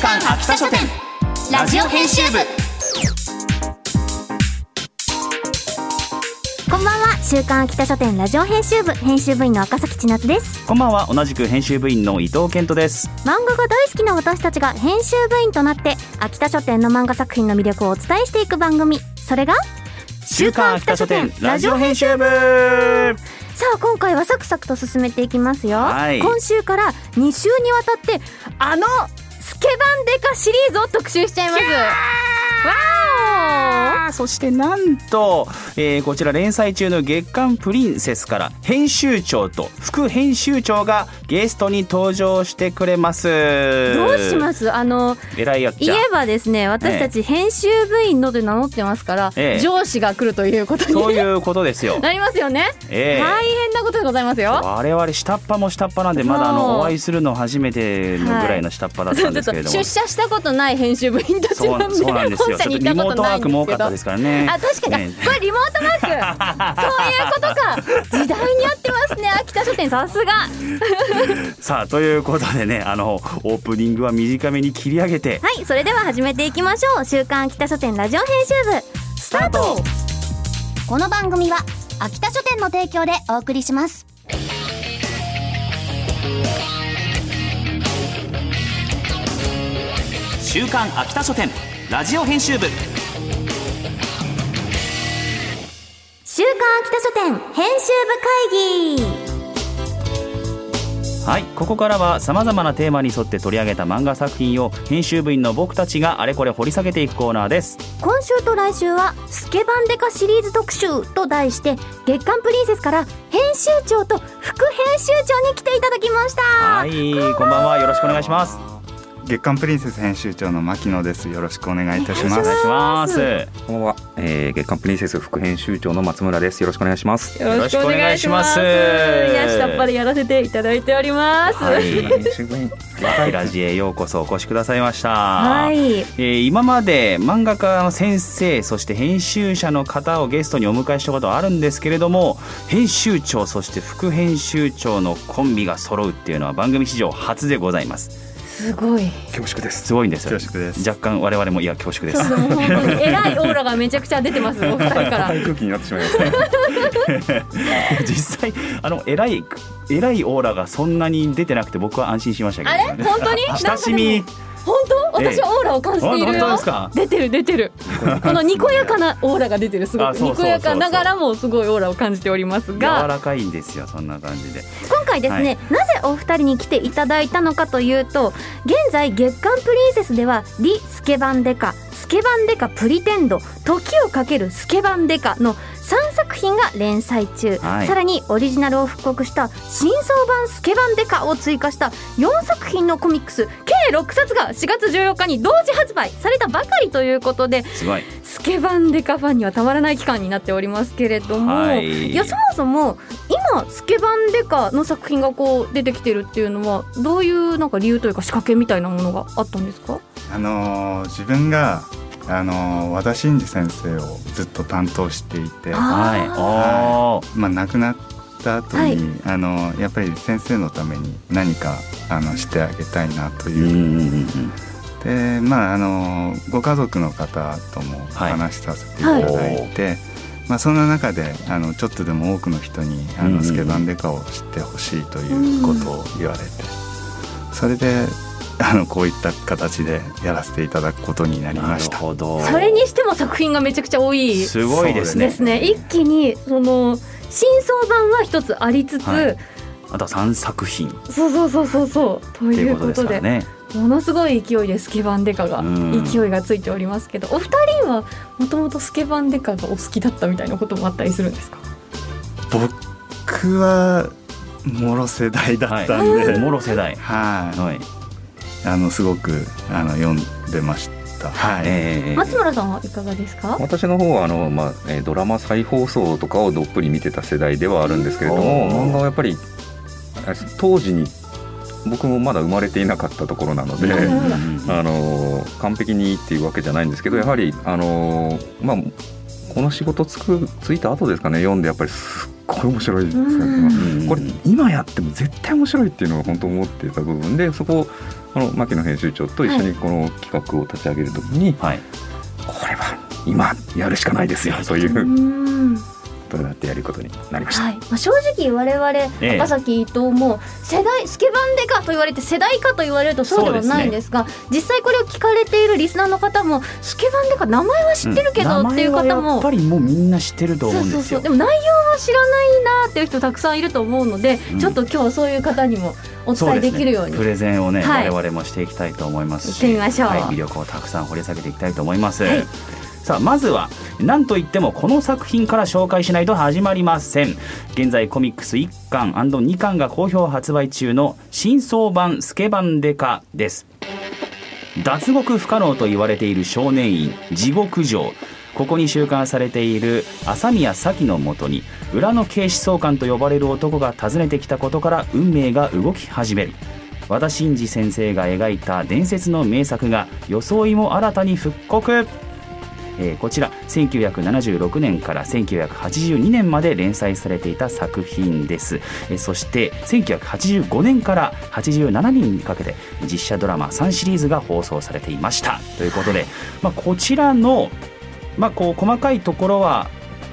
刊秋田書店。ラジオ編集部。こんばんは。週刊秋田書店ラジオ編集部。編集部員の赤崎千夏です。こんばんは。同じく編集部員の伊藤健人です。漫画が大好きな私たちが編集部員となって秋田書店の漫画作品の魅力をお伝えしていく番組。それが週刊秋田書店ラジオ編集部。さあ今回はサクサクと進めていきますよ、はい。今週から2週にわたってあのスケバンデカシリーズを特集しちゃいます。わそしてなんと、えーこちら連載中の月刊プリンセスから編集長と副編集長がゲストに登場してくれます。ーどうします？あの言えばですね私たち編集部員のと名乗ってますから、ええ。上司が来るということにそういうことですよ。なりますよね、ええ。大変なことでございますよ。我々下っ端も下っ端なんでまだあのお会いするの初めてのぐらいの下っ端だったんですけれども、出社したことない編集部員たちなんでそうなんですよ。本社にちょっとリモートワークも多かったですからね。あ確かに、ね。これリモートワーク。そういうことか。時代に合ってますね秋田書店さすが。さあということでねあのオープニングは短めに切り上げて。はいそれでは始めていきましょう。週刊秋田書店ラジオ編集部スタート。この番組は秋田書店の提供でお送りします。週刊秋田書店ラジオ編集部週刊秋田書店編集部会議。はいここからはさまざまなテーマに沿って取り上げた漫画作品を編集部員の僕たちがあれこれ掘り下げていくコーナーです今週と来週は「スケバンデカシリーズ特集」と題して月刊プリンセスから編集長と副編集長に来ていただきましたはいこんばんはよろしくお願いします。月刊プリンセス編集長の牧野です。よろしくお願いいたします。お願いします。こんばんは、えー、月刊プリンセス副編集長の松村です。よろしくお願いします。よろしくお願いします。いや下っ端でやらせていただいております。はい。ラジエようこそお越しくださいました。はい。えー今まで漫画家の先生そして編集者の方をゲストにお迎えしたことはあるんですけれども編集長そして副編集長のコンビが揃うっていうのは番組史上初でございますすごい。恐縮です。すごいんですよ。恐縮です。若干我々もいや恐縮です。本当に偉いオーラがめちゃくちゃ出てますお二人から。空気になってしまいましたね。実際あの偉い偉いオーラがそんなに出てなくて僕は安心しましたけど、あれ？本当に？親しみ本当？私はオーラを感じている本よ出てる出てる。このにこやかなオーラが出てる。すごくにこやかながらもすごいオーラを感じております柔がらかいんですよそんな感じで。今回ですね、なぜお二人に来ていただいたのかというと現在月刊プリンセスでは「リ・スケバンデカ」「スケバンデカ・プリテンド」「時をかけるスケバンデカ」の3作品が連載中、はい。さらにオリジナルを復刻した新装版スケバンデカを追加した4作品のコミックス。計6冊が4月14日に同時発売されたばかりということですごい。スケバンデカファンにはたまらない期間になっておりますけれども、はい。いやそもそも今スケバンデカの作品がこう出てきてるっていうのはどういうなんか理由というか仕掛けみたいなものがあったんですか？あのー自分があのー和田真二先生をずっと担当していて、あはい。まあ亡くなった後に、はい。あのーやっぱり先生のために何かあのしてあげたいなという。うんうんうんでまああのーご家族の方ともおはい。話しさせていただいて。まあ、そんな中であのちょっとでも多くの人にあのスケバンデカを知ってほしいということを言われて、それであのこういった形でやらせていただくことになりました。ほど。それにしても作品がめちゃくちゃ多いすごいですね。ですね。一気にその新装版は一つありつつ、はい。あとは3作品。っそうそうそうそうそう。とていいううことでね。ものすごい勢いでスケバンデカがうん。勢いがついておりますけどお二人はもともとスケバンデカがお好きだったみたいなこともあったりするんですか？僕はもろ世代だったんで、はいもろ世代はい、はいあのすごくあの読んでました。はい。ええ松村さんはいかがですか？私の方はあの、まあえードラマ再放送とかをどっぷり見てた世代ではあるんですけれども漫画はやっぱりあ当時に僕もまだ生まれていなかったところなので。あの完璧にっていうわけじゃないんですけどやはりあのまあこの仕事つくついた後ですかね読んでやっぱりすっごごい面白いですようんこれ今やっても絶対面白いっていうのを本当思っていた部分でそこをこの牧野編集長と一緒にこの企画を立ち上げるときに、はい。これは今やるしかないですよという。うこんとになってやることになりました。はい。まあ、正直我々ええ。赤崎伊藤も世代スケバンデカと言われて世代かと言われるとそうではないんですが実際これを聞かれているリスナーの方もスケバンデカ名前は知ってるけどっていう方名前はやっもぱりもうみんな知ってると思うんですよ。でも内容は知らないなっていう人たくさんいると思うので、うん。ちょっと今日はそういう方にもお伝えできるように。プレゼンをね、はい。我々もしていきたいと思いますし行ってみましょう。はい、魅力をたくさん掘り下げていきたいと思います、はいさあまずは何といってもこの作品から紹介しないと始まりません。現在コミックス1巻 &2 巻が好評発売中の新装版スケバンデカです。脱獄不可能と言われている少年院地獄城。ここに収監されている朝宮咲のもとに裏の警視総監と呼ばれる男が訪ねてきたことから運命が動き始める。和田真二先生が描いた伝説の名作が装いも新たに復刻。えーこちら1976年から1982年まで連載されていた作品です、えーそして1985年から87年にかけて実写ドラマ3シリーズが放送されていました。ということで、まあ、こちらの、まあ、こう細かいところは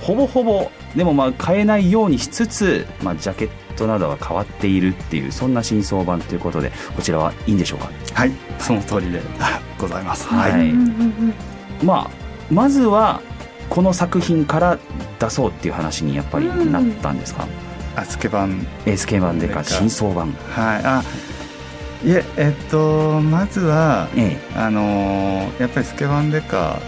ほぼほぼでもまあ変えないようにしつつ、まあ、ジャケットなどは変わっているっていうそんな新装版ということでこちらはいいんでしょうか？はいその通りでございます。はい。はい、まあまずはこの作品から出そうっていう話にやっぱりなったんですか、あスケバン。SK 版でか新装版。はい。あいええっとまずはえ。あのーやっぱりスケバンデカ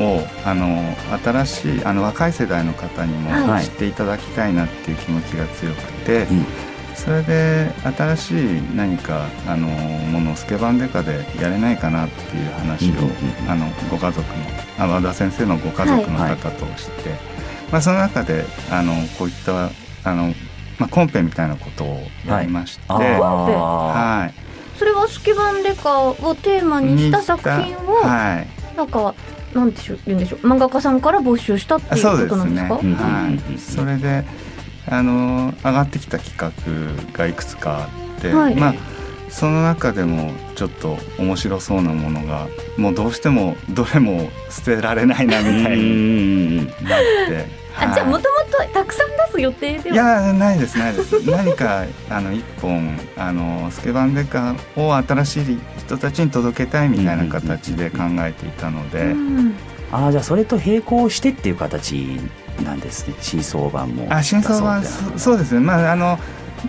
をあのー新しいあの若い世代の方にもはい。知っていただきたいなっていう気持ちが強くて、うんそれで新しい何かあのーものをスケバンデカでやれないかなっていう話を、あのご家族のあ和田先生のご家族の方として、まあ、その中であのこういったあの、まあ、コンペみたいなことをやりまして。ああはい。それはスケバンデカをテーマにした作品をはい、なんかなんでしょう言うんでしょう漫画家さんから募集したっていうこそうですね。となんですかうん。はい。それであの上がってきた企画がいくつかあって、はい。まあその中でもちょっと面白そうなものがもうどうしてもどれも捨てられないなみたいになって。あじゃあもはともとたくさん出す予定でい、いはやないですないです。何かあの一本あのスケバンデカを新しい人たちに届けたいみたいな形で考えていたので、うんああじゃあそれと並行してっていう形なんですね。新装版も。あ新装版出そうですね。まああの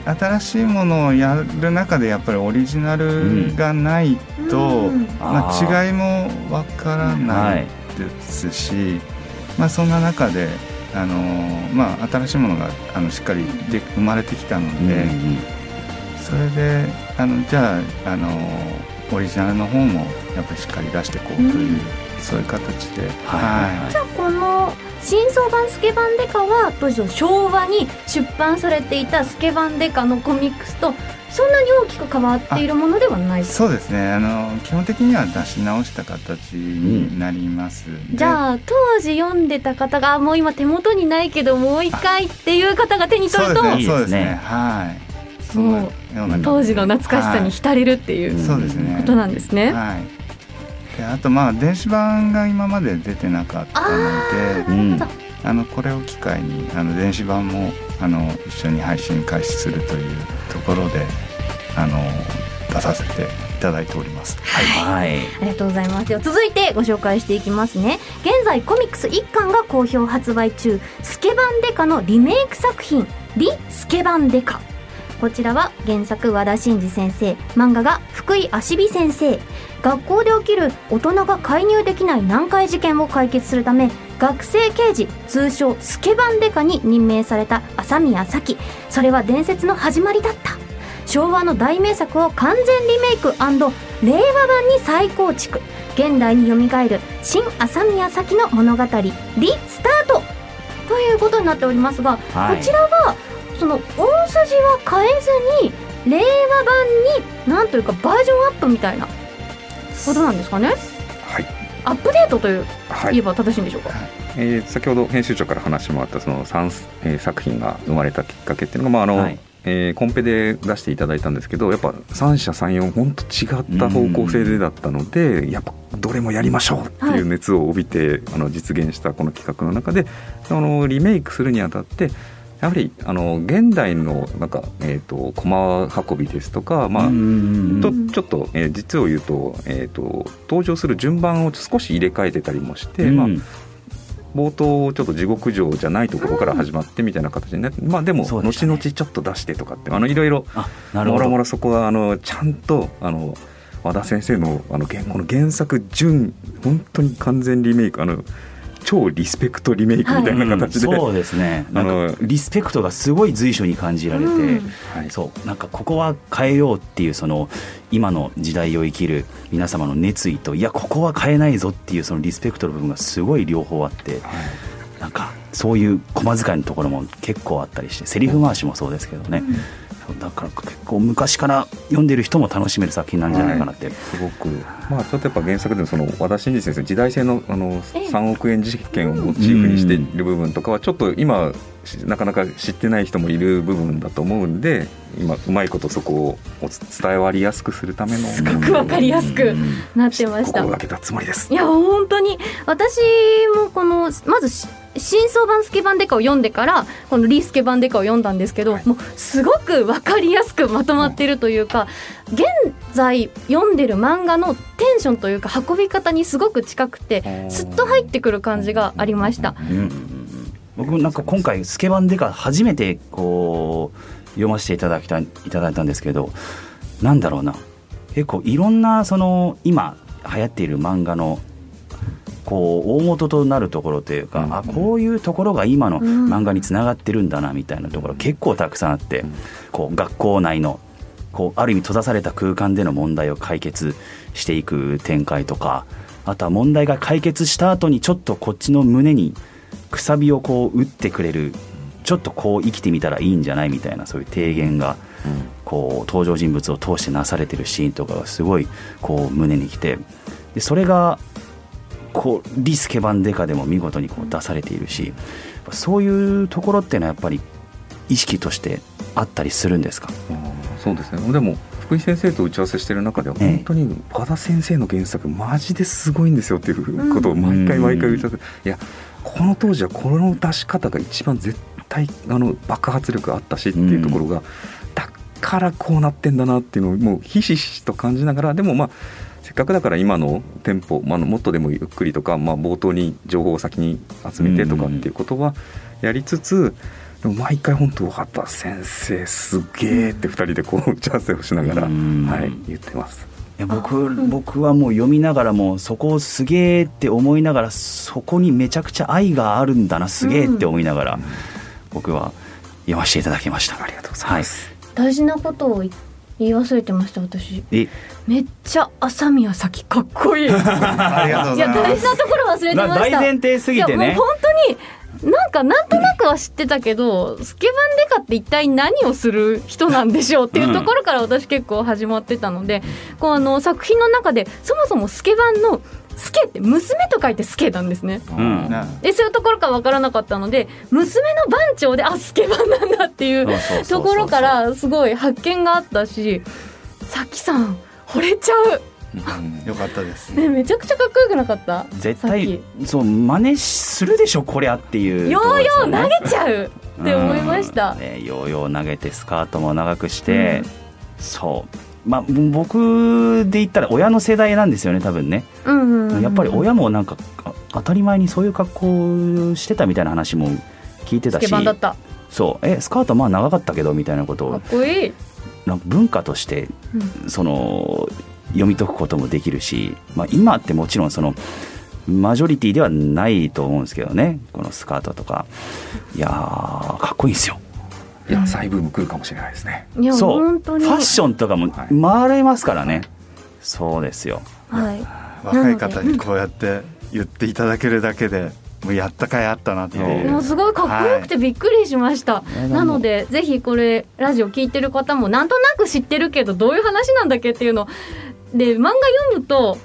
新しいものをやる中でやっぱりオリジナルがないと、うん。まあ違いもわからないですし、まあ、そんな中であの、まあ、新しいものがあのしっかりで生まれてきたのうんで、うん。それであのじゃああのオリジナルの方もやっぱりしっかり出していこうという、うん。そういう形で、はい。はい。じゃあこの新装版スケバンデカは当時の昭和に出版されていたスケバンデカのコミックスとそんなに大きく変わっているものではない。そうですね。あの基本的には出し直した形になります、でじゃあ当時読んでた方があもう今手元にないけどもう一回っていう方が手に取ると。そうですね。はい。そう当時の懐かしさに浸れるっていうはい。ことなんですね。はいであとまあ電子版が今まで出てなかったのでうんあのこれを機会にあの電子版もあの一緒に配信開始するというところであの出させていただいております。はいありがとうございます。では続いてご紹介していきますね。現在コミックス1巻が好評発売中、スケバンデカのリメイク作品、リ・スケバンデカ。こちらは原作和田真二先生、漫画が福井芦美先生。学校で起きる大人が介入できない難解事件を解決するため、学生刑事、通称スケバンデカに任命された朝宮咲。それは伝説の始まりだった。昭和の大名作を完全リメイク令和版に再構築現代によみがえる新朝宮咲の物語「リ・スタート」ということになっておりますが、はいこちらはその大筋は変えずに令和版になんというかバージョンアップみたいなことなんですかね？はい。アップデートというはい。言えば正しいんでしょうか、えー先ほど編集長から話もあったその3、えー作品が生まれたきっかけっていうのが、まああのはい。えーコンペで出していただいたんですけどやっぱ三者三様本当違った方向性でだったのでやっぱどれもやりましょうっていう熱を帯びて、あの実現したこの企画の中であのリメイクするにあたってやはりあの現代のなんか、えー、と駒運びですとか、まあ、うんとちょっと、えー実を言うと,、えー、と登場する順番を少し入れ替えてたりもして、まあ、冒頭ちょっと地獄城じゃないところから始まってみたいな形になって、まあでも後々ちょっと出してとかってあのいろいろあなるほど。もろもろそこはあのちゃんとあの和田先生のあの原この原作順本当に完全リメイクあの超リスペクトリメイクみたいな形で、うんそうですね。なんかリスペクトがすごい随所に感じられて、うん。はい。そう。なんかここは変えようっていうその今の時代を生きる皆様の熱意といやここは変えないぞっていうそのリスペクトの部分がすごい両方あってなんかそういう駒遣いのところも結構あったりしてセリフ回しもそうですけどね、そうだから結構昔から読んでる人も楽しめる作品なんじゃないかなって、すごく、まあ、ちょっとやっぱ原作でのその和田真二先生の時代性のあのええ。3億円事件をモチーフにしている部分とかはちょっと今しなかなか知ってない人もいる部分だと思うんで今うまいことそこをお伝わりやすくするためのすごくわかりやすくなってました。心がけたつもりです。い。や本当に。私もこのまずし新装版スケバンデカを読んでからこのリースケバンデカを読んだんですけど、もうすごく分かりやすくまとまってるというか現在読んでる漫画のテンションというか運び方にすごく近くてすっと入ってくる感じがありました。うん僕もなんか今回スケバンデカ初めてこう読ませていただきたいいただいたんですけどなんだろうな。結構いろんなその今流行っている漫画のこう大元となるところというか、うん。あこういうところが今のうん。漫画につながってるんだなみたいなところ結構たくさんあって、こう学校内のこうある意味閉ざされた空間での問題を解決していく展開とかあとは問題が解決した後にちょっとこっちの胸にくさびをこう打ってくれるちょっとこう生きてみたらいいんじゃないみたいなそういう提言がこう登場人物を通してなされてるシーンとかがすごいこう胸にきてでそれがこうリスケバンデカでも見事にこう出されているしそういうところっていうのはやっぱり意識としてあったりするんですか？うんそうですね。でも福井先生と打ち合わせしてる中ではええ本当に和田先生の原作マジですごいんですよっていうことを毎回毎回打ち合わせ。いやこの当時はこの出し方が一番絶対あの爆発力あったしっていうところが、だからこうなってんだなっていうのをもうひしひしと感じながらでもまあせっかくだから今のテンポ、まあ、もっとでもゆっくりとか、まあ、冒頭に情報を先に集めてとかっていうことはやりつつ、でも毎回本当和田先生すげえって2人でこう打ち合わせをしながら、うん。はい、言ってます。いや僕僕はもう読みながらもそこをすげえって思いながらそこにめちゃくちゃ愛があるんだなすげえって思いながら、僕は読ませていただきました。ありがとうございます。大事なことを言い忘れてました私。え？めっちゃ朝宮咲かっこいい。い ありがとうござやいます。大事なところ忘れてなました。大前提すぎてね。いやもう本当になんかなんとなくは知ってたけどスケバンデカって一体何をする人なんでしょうっていうところから私結構始まってたので、こうあの作品の中でそもそもスケバンのスケって娘と書いてスケなんですね。うん。なでそういうところから分からなかったので娘の番長であスケバンなんだっていうところからすごい発見があったしさきさん惚れちゃう、よかったです。ね、めちゃくちゃかっこよくなかった？絶対そう真似するでしょこりゃっていう。きヨーヨー投げげちゃう。って思いました、ね、ヨーヨー投げてスカートも長くして、そうまあ僕で言ったら親の世代なんですよね多分ね。うんうんうんやっぱり親もなんかあ当たり前にそういう格好してたみたいな話も聞いてたし。そう。えスカートまあ長かったけどみたいなこと。をかっこいい、なんか文化としてうん。その読み解くこともできるし、まあ、今ってもちろんそのマジョリティではないと思うんですけどね。このスカートとか。いやーかっこいいですよいや再ブーム来るかもしれないですね。いやそう。フ本当に。ァッションとかもはい。回れますからね、そうですよ。はい。若い方にこうやって言っていただけるだけでもうやった甲斐あったなっていう。もうすごいかっこよくてびっくりしました、い。なのでぜひこれラジオ聞いてる方もなんとなく知ってるけどどういう話なんだっけっていうので漫画読むと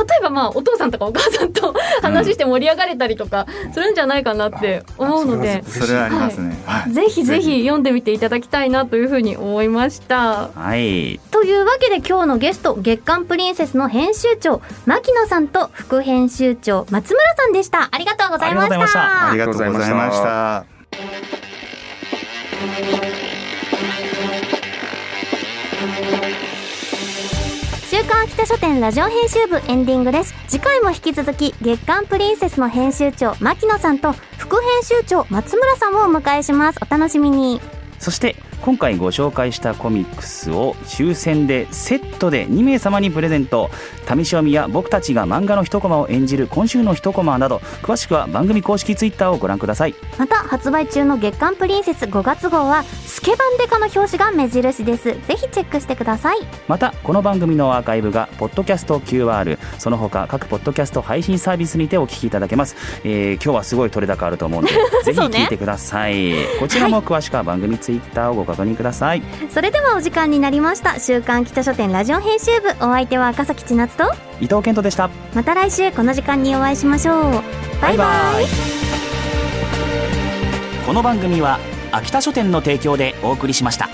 えばまあお父さんとかお母さんと話して盛り上がれたりとかするんじゃないかなって思うので、それはありますね、はい。ぜひぜひ読んでみていただきたいなというふうに思いました。はい。というわけで今日のゲスト月刊プリンセスの編集長牧野さんと副編集長松村さんでした。ありがとうございました。ありがとうございました週刊秋田書店ラジオ編集部エンディングです。次回も引き続き月刊プリンセスの編集長牧野さんと副編集長松村さんをお迎えします。お楽しみに。そして今回ご紹介したコミックスを抽選でセットで2名様にプレゼント。試し読みや僕たちが漫画の一コマを演じる今週の一コマなど詳しくは番組公式ツイッターをご覧ください。また発売中の月刊プリンセス5月号はスケバンデカの表紙が目印です。ぜひチェックしてください。またこの番組のアーカイブがポッドキャスト QR その他各ポッドキャスト配信サービスにてお聞きいただけます、えー今日はすごい取れ高あると思うので ぜひ聞いてください、こちらも詳しくは番組ツイッターをご確認ください、それではお時間になりました。週刊北書店ラジオ編集部。お相手は赤崎千夏と。伊藤健人でした。また来週この時間にお会いしましょう。バイバイ。この番組は秋田書店の提供でお送りしました